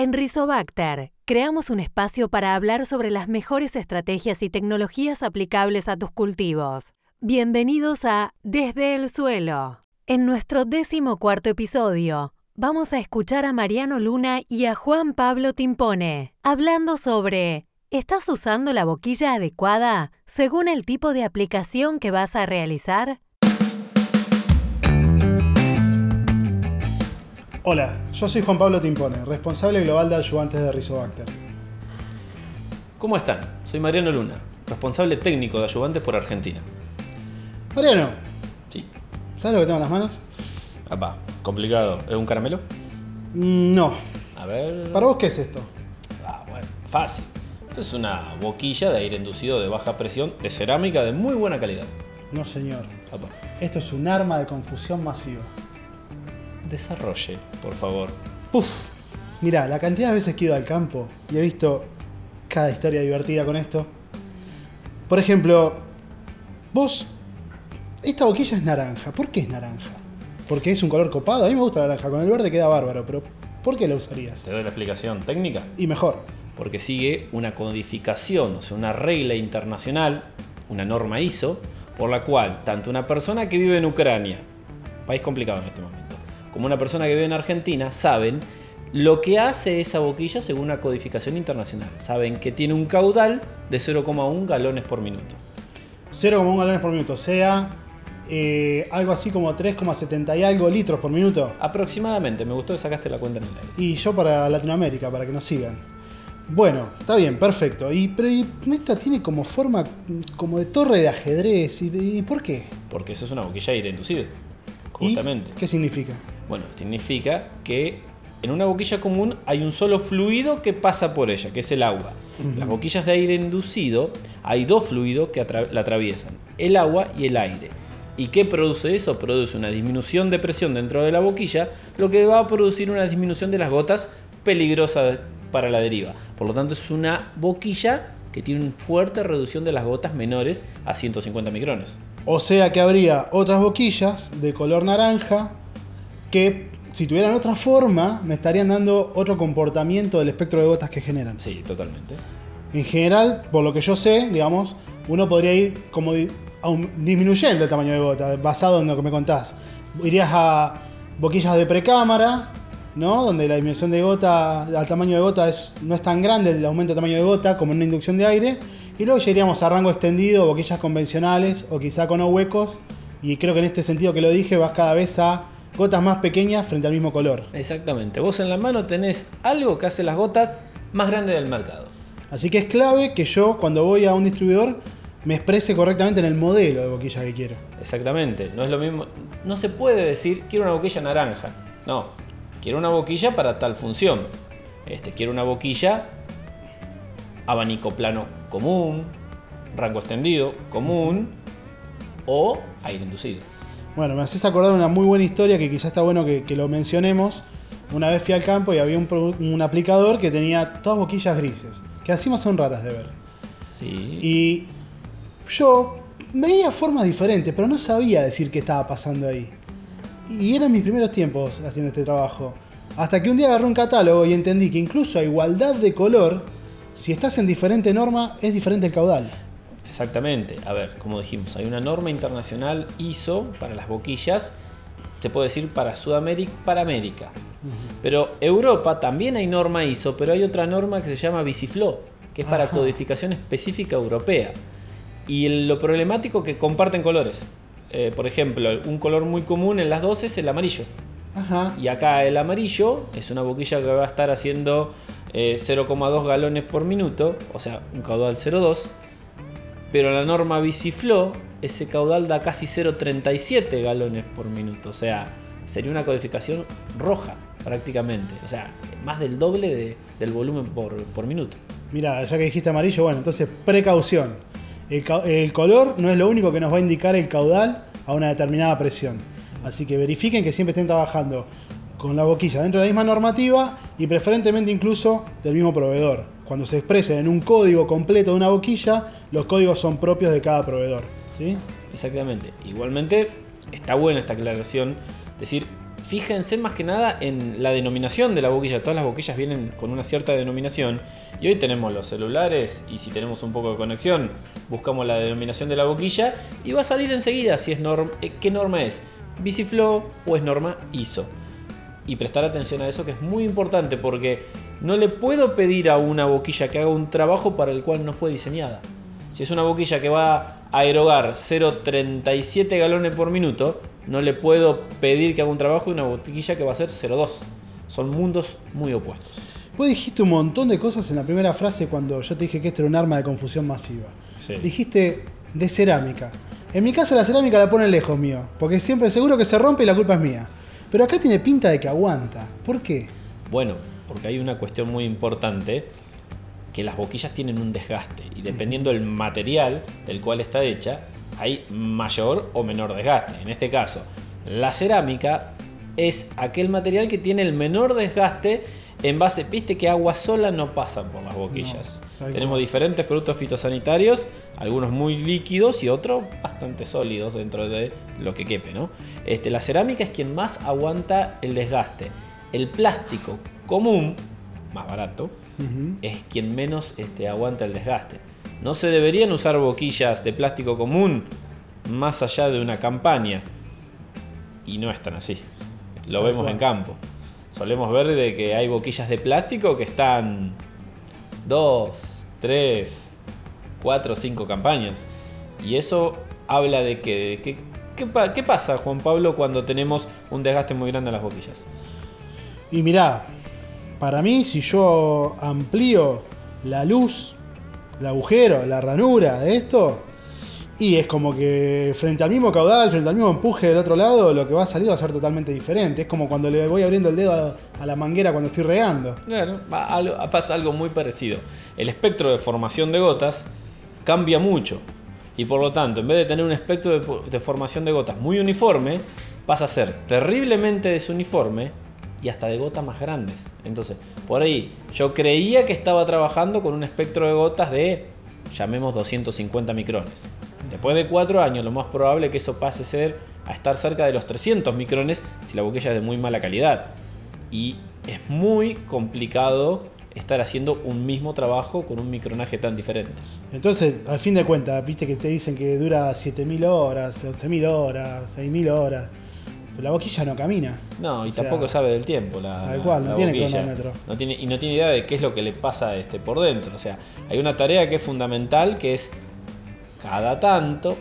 En Rizobacter, creamos un espacio para hablar sobre las mejores estrategias y tecnologías aplicables a tus cultivos. Bienvenidos a Desde el Suelo. En nuestro décimo cuarto episodio, vamos a escuchar a Mariano Luna y a Juan Pablo Timpone hablando sobre ¿Estás usando la boquilla adecuada según el tipo de aplicación que vas a realizar? Hola, yo soy Juan Pablo Timpone, responsable global de ayudantes de Rizobacter. ¿Cómo están? Soy Mariano Luna, responsable técnico de ayudantes por Argentina. Mariano, Sí. ¿sabes lo que tengo en las manos? Apá, complicado. ¿Es un caramelo? Mm, No. A ver. ¿Para vos qué es esto? Ah, bueno, fácil. Esto es una boquilla de aire inducido de baja presión de cerámica de muy buena calidad. No, señor. Apá, Esto es un arma de confusión masiva. Desarrolle, por favor. Puf. Mirá, la cantidad de veces que he ido al campo y he visto cada historia divertida con esto. Por ejemplo, vos, esta boquilla es naranja. ¿Por qué es naranja? Porque es un color copado. A mí me gusta la naranja, con el verde queda bárbaro, pero ¿por qué la usarías? ¿Te doy la explicación técnica? Y mejor. Porque sigue una codificación, o sea, una regla internacional, una norma ISO, por la cual tanto una persona que vive en Ucrania, país complicado en este momento, como una persona que vive en Argentina, saben lo que hace esa boquilla según una codificación internacional. Saben que tiene un caudal de 0,1 galones por minuto. 0,1 galones por minuto, o sea, eh, algo así como 3,70 y algo litros por minuto. Aproximadamente, me gustó que sacaste la cuenta en el aire. Y yo para Latinoamérica, para que nos sigan. Bueno, está bien, perfecto. Y, pero y esta tiene como forma como de torre de ajedrez. ¿Y, y por qué? Porque eso es una boquilla de aire inducido. ¿Y Justamente. ¿Qué significa? Bueno, significa que en una boquilla común hay un solo fluido que pasa por ella, que es el agua. Ujú. Las boquillas de aire inducido hay dos fluidos que atra- la atraviesan, el agua y el aire. ¿Y qué produce eso? Produce una disminución de presión dentro de la boquilla, lo que va a producir una disminución de las gotas peligrosa para la deriva. Por lo tanto, es una boquilla que tiene una fuerte reducción de las gotas menores a 150 micrones. O sea que habría otras boquillas de color naranja que si tuvieran otra forma me estarían dando otro comportamiento del espectro de gotas que generan. Sí, totalmente. En general, por lo que yo sé, digamos, uno podría ir como disminuyendo el tamaño de gota, basado en lo que me contás. Irías a boquillas de precámara, ¿no? Donde la disminución de gota, al tamaño de gota es, no es tan grande el aumento de tamaño de gota como en una inducción de aire. Y luego ya iríamos a rango extendido, boquillas convencionales o quizá con no huecos. Y creo que en este sentido que lo dije, vas cada vez a gotas más pequeñas frente al mismo color. Exactamente. Vos en la mano tenés algo que hace las gotas más grandes del mercado. Así que es clave que yo cuando voy a un distribuidor me exprese correctamente en el modelo de boquilla que quiero. Exactamente. No es lo mismo. No se puede decir quiero una boquilla naranja. No. Quiero una boquilla para tal función. Este, quiero una boquilla abanico plano común, rango extendido común o aire inducido. Bueno, me haces acordar una muy buena historia que quizás está bueno que, que lo mencionemos. Una vez fui al campo y había un aplicador que tenía todas boquillas grises, que encima son raras de ver. Sí. Y yo veía formas diferentes, pero no sabía decir qué estaba pasando ahí. Y eran mis primeros tiempos haciendo este trabajo. Hasta que un día agarré un catálogo y entendí que incluso a igualdad de color, si estás en diferente norma, es diferente el caudal. Exactamente. A ver, como dijimos, hay una norma internacional ISO para las boquillas. Se puede decir para Sudamérica, para América. Pero Europa también hay norma ISO, pero hay otra norma que se llama Visiflow, que es para Ajá. codificación específica europea. Y lo problemático que comparten colores. Eh, por ejemplo, un color muy común en las dos es el amarillo. Ajá. Y acá el amarillo es una boquilla que va a estar haciendo eh, 0,2 galones por minuto, o sea, un caudal 0,2. Pero la norma Visiflow, ese caudal da casi 0,37 galones por minuto. O sea, sería una codificación roja prácticamente. O sea, más del doble de- del volumen por, por minuto. Mira, ya que dijiste amarillo, bueno, entonces precaución. El, ca- el color no es lo único que nos va a indicar el caudal a una determinada presión. Así que verifiquen que siempre estén trabajando con la boquilla dentro de la misma normativa y preferentemente incluso del mismo proveedor. Cuando se exprese en un código completo de una boquilla, los códigos son propios de cada proveedor. ¿sí? Exactamente. Igualmente, está buena esta aclaración. Decir, fíjense más que nada en la denominación de la boquilla. Todas las boquillas vienen con una cierta denominación. Y hoy tenemos los celulares y si tenemos un poco de conexión, buscamos la denominación de la boquilla y va a salir enseguida si es norma, eh, qué norma es. Biciflow o es norma ISO. Y prestar atención a eso que es muy importante porque no le puedo pedir a una boquilla que haga un trabajo para el cual no fue diseñada. Si es una boquilla que va a erogar 0,37 galones por minuto, no le puedo pedir que haga un trabajo de una boquilla que va a ser 0,2. Son mundos muy opuestos. Vos dijiste un montón de cosas en la primera frase cuando yo te dije que esto era un arma de confusión masiva. Sí. Dijiste de cerámica. En mi casa la cerámica la ponen lejos mío, porque siempre seguro que se rompe y la culpa es mía. Pero acá tiene pinta de que aguanta. ¿Por qué? Bueno, porque hay una cuestión muy importante que las boquillas tienen un desgaste y dependiendo del material del cual está hecha, hay mayor o menor desgaste. En este caso, la cerámica es aquel material que tiene el menor desgaste en base, viste que agua sola no pasa por las boquillas. No, Tenemos diferentes productos fitosanitarios, algunos muy líquidos y otros bastante sólidos dentro de lo que quepe, ¿no? Este, la cerámica es quien más aguanta el desgaste. El plástico común, más barato, es quien menos este, aguanta el desgaste. No se deberían usar boquillas de plástico común más allá de una campaña. Y no están así. Lo Tal vemos cual. en campo. Solemos ver de que hay boquillas de plástico que están 2, 3, 4, 5 campañas. Y eso habla de que... que- ¿qué, qué pasa, Juan Pablo, cuando tenemos un desgaste muy grande en las boquillas? Y mirá, para mí si yo amplío la luz, el agujero, la ranura de esto, y es como que frente al mismo caudal, frente al mismo empuje del otro lado, lo que va a salir va a ser totalmente diferente. Es como cuando le voy abriendo el dedo a, la manguera cuando estoy regando. Claro, pasa algo muy parecido. El espectro de formación de gotas cambia mucho. Y por lo tanto, en vez de tener un espectro de, de formación de gotas muy uniforme, pasa a ser terriblemente desuniforme y hasta de gotas más grandes. Entonces, por ahí, yo creía que estaba trabajando con un espectro de gotas de, llamemos 250 micrones. Después de cuatro años, lo más probable que eso pase a ser a estar cerca de los 300 micrones si la boquilla es de muy mala calidad. Y es muy complicado estar haciendo un mismo trabajo con un micronaje tan diferente. Entonces, al fin de cuentas, viste que te dicen que dura 7000 horas, 11000 horas, 6000 horas. Pero la boquilla no camina. No, y O sea, tampoco sabe del tiempo. La, tal cual, no la tiene boquilla. cronómetro. No tiene, y no tiene idea de qué es lo que le pasa este, por dentro. O sea, hay una tarea que es fundamental, que es cada tanto,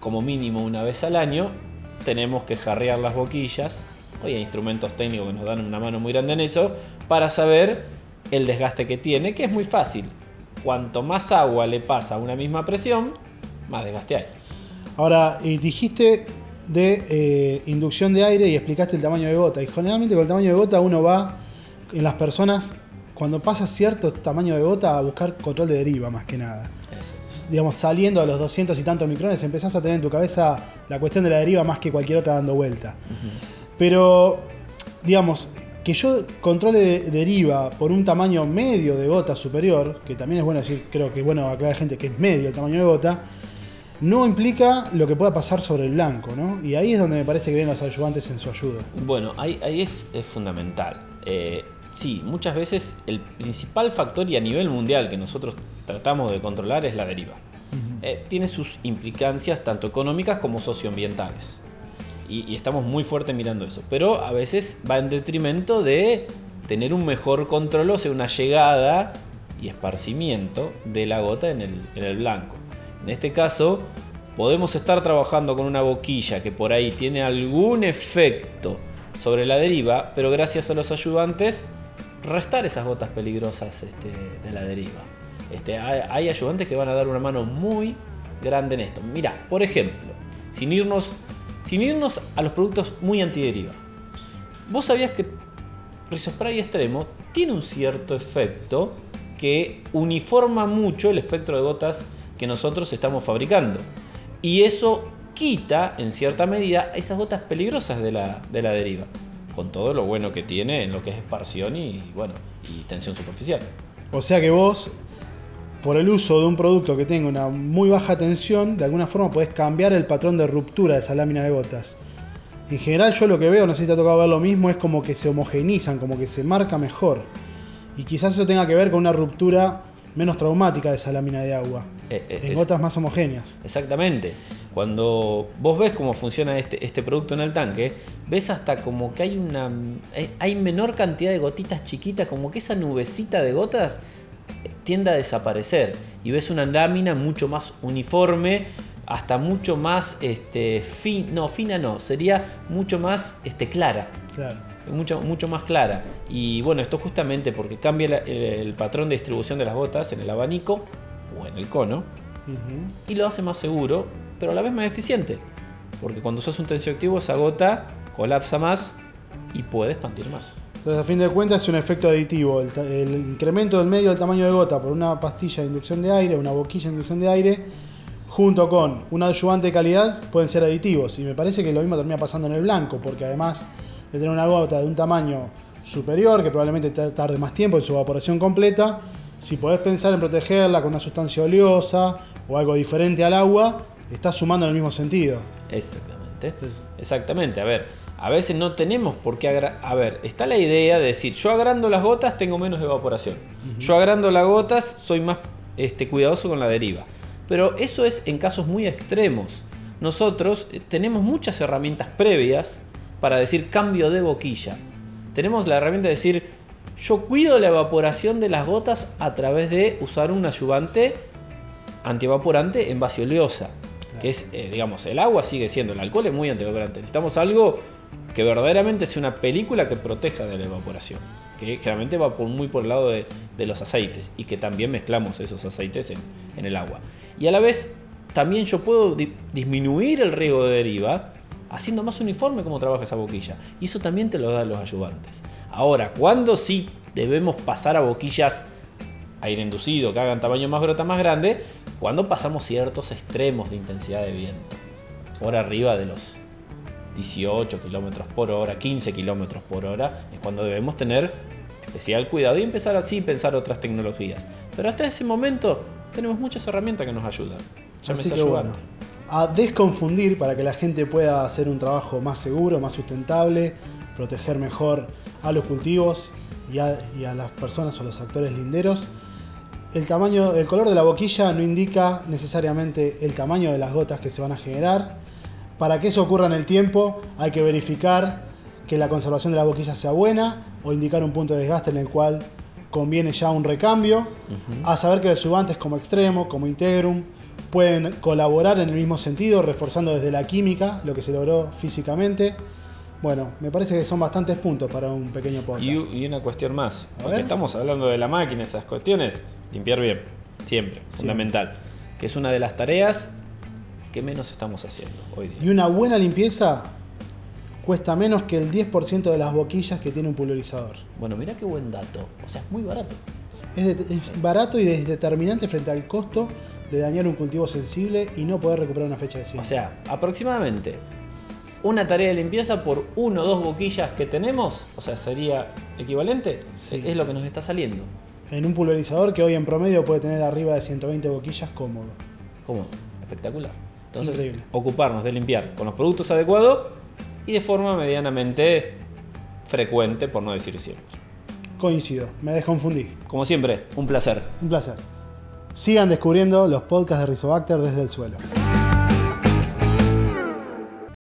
como mínimo una vez al año, tenemos que jarrear las boquillas. Hoy hay instrumentos técnicos que nos dan una mano muy grande en eso, para saber el desgaste que tiene, que es muy fácil. Cuanto más agua le pasa a una misma presión, más desgaste hay. Ahora, y dijiste de eh, inducción de aire y explicaste el tamaño de gota. Y generalmente con el tamaño de gota uno va en las personas, cuando pasa cierto tamaño de gota, a buscar control de deriva más que nada. Digamos, saliendo a los 200 y tantos micrones, empezás a tener en tu cabeza la cuestión de la deriva más que cualquier otra dando vuelta. Pero, digamos, que yo controle de- deriva por un tamaño medio de gota superior, que también es bueno decir, creo que bueno aclarar a la gente que es medio el tamaño de gota, no implica lo que pueda pasar sobre el blanco, ¿no? Y ahí es donde me parece que vienen los ayudantes en su ayuda. Bueno, ahí, ahí es, es fundamental. Eh, sí, muchas veces el principal factor y a nivel mundial que nosotros tratamos de controlar es la deriva. Eh, tiene sus implicancias tanto económicas como socioambientales. Y, y estamos muy fuertes mirando eso. Pero a veces va en detrimento de tener un mejor control, o sea, una llegada y esparcimiento de la gota en el, en el blanco. En este caso, podemos estar trabajando con una boquilla que por ahí tiene algún efecto sobre la deriva, pero gracias a los ayudantes, restar esas gotas peligrosas este, de la deriva. Este, hay, ayudantes que van a dar una mano muy grande en esto. Mira, por ejemplo, sin irnos, sin irnos a los productos muy antideriva. ¿Vos sabías que Risospray extremo tiene un cierto efecto que uniforma mucho el espectro de gotas que nosotros estamos fabricando? Y eso quita, en cierta medida, esas gotas peligrosas de la, de la deriva. Con todo lo bueno que tiene en lo que es esparción y, bueno, y tensión superficial. O sea que vos, por el uso de un producto que tenga una muy baja tensión, de alguna forma podés cambiar el patrón de ruptura de esa lámina de gotas. En general yo lo que veo, no sé si te ha tocado ver lo mismo, es como que se homogenizan, como que se marca mejor. Y quizás eso tenga que ver con una ruptura menos traumática de esa lámina de agua. Eh, eh, en es- gotas más homogéneas. Exactamente. Cuando vos ves cómo funciona este, este producto en el tanque, ves hasta como que hay una. hay- Hay menor cantidad de gotitas chiquitas, como que esa nubecita de gotas tiende a desaparecer. Y ves una lámina mucho más uniforme, hasta mucho más este, fin, no, fina no, sería mucho más este, clara. Claro. Mucho, mucho más clara. Y bueno, esto justamente porque cambia el patrón de distribución de las gotas en el abanico o en el cono y lo hace más seguro, pero a la vez más eficiente. Porque cuando sos un tensioactivo, esa gota colapsa más y puede expandir más. Entonces, a fin de cuentas, es un efecto aditivo. El, el incremento del medio del tamaño de gota por una pastilla de inducción de aire, una boquilla de inducción de aire, junto con un adyuvante de calidad, pueden ser aditivos. Y me parece que lo mismo termina pasando en el blanco, porque además de tener una gota de un tamaño superior, que probablemente ta- tarde más tiempo en su evaporación completa, si podés pensar en protegerla con una sustancia oleosa o algo diferente al agua, estás sumando en el mismo sentido. Exactamente. Entonces- Exactamente. A ver, a veces no tenemos por qué A ver, está la idea de decir, yo agrando las gotas tengo menos evaporación. Yo agrando las gotas soy más este, cuidadoso con la deriva. Pero eso es en casos muy extremos. Nosotros eh, tenemos muchas herramientas previas para decir cambio de boquilla. Tenemos la herramienta de decir, yo cuido la evaporación de las gotas a través de usar un ayudante antievaporante en base oleosa. Que es, eh, digamos, el agua sigue siendo, el alcohol es muy antievaporante. Necesitamos algo que verdaderamente sea una película que proteja de la evaporación. Que generalmente va por, muy por el lado de, de los aceites y que también mezclamos esos aceites en, en el agua. Y a la vez, también yo puedo di- disminuir el riesgo de deriva haciendo más uniforme cómo trabaja esa boquilla. Y eso también te lo dan los ayudantes. Ahora, ¿cuándo sí debemos pasar a boquillas aire inducido que hagan tamaño más grota más grande? Cuando pasamos ciertos extremos de intensidad de viento. Por arriba de los 18 kilómetros por hora, 15 kilómetros por hora, es cuando debemos tener especial cuidado y empezar así a pensar otras tecnologías. Pero hasta ese momento tenemos muchas herramientas que nos ayudan. Así Llámese que bueno, a desconfundir para que la gente pueda hacer un trabajo más seguro, más sustentable, proteger mejor a los cultivos y a, y a las personas o los actores linderos. El tamaño, el color de la boquilla no indica necesariamente el tamaño de las gotas que se van a generar. Para que eso ocurra en el tiempo, hay que verificar que la conservación de la boquilla sea buena o indicar un punto de desgaste en el cual conviene ya un recambio. A saber que los subantes como extremo, como integrum, pueden colaborar en el mismo sentido, reforzando desde la química lo que se logró físicamente. Bueno, me parece que son bastantes puntos para un pequeño podcast. Y, y una cuestión más. Porque estamos hablando de la máquina, esas cuestiones. Limpiar bien. Siempre. Fundamental. Que es una de las tareas que menos estamos haciendo hoy día. Y una buena limpieza cuesta menos que el 10% de las boquillas que tiene un pulverizador. Bueno, mira qué buen dato. O sea, es muy barato. Es, de- es barato y es determinante frente al costo de dañar un cultivo sensible y no poder recuperar una fecha de O siembra. sea, aproximadamente una tarea de limpieza por uno o dos boquillas que tenemos, o sea, sería equivalente, Sí. es lo que nos está saliendo. en un pulverizador que hoy en promedio puede tener arriba de 120 boquillas cómodo. ¿Cómo? Espectacular. Entonces, Increíble. ocuparnos de limpiar con los productos adecuados y de forma medianamente frecuente, por no decir siempre. Coincido, me desconfundí. Como siempre, un placer. Un placer. Sigan descubriendo los podcasts de Rizobacter desde el suelo.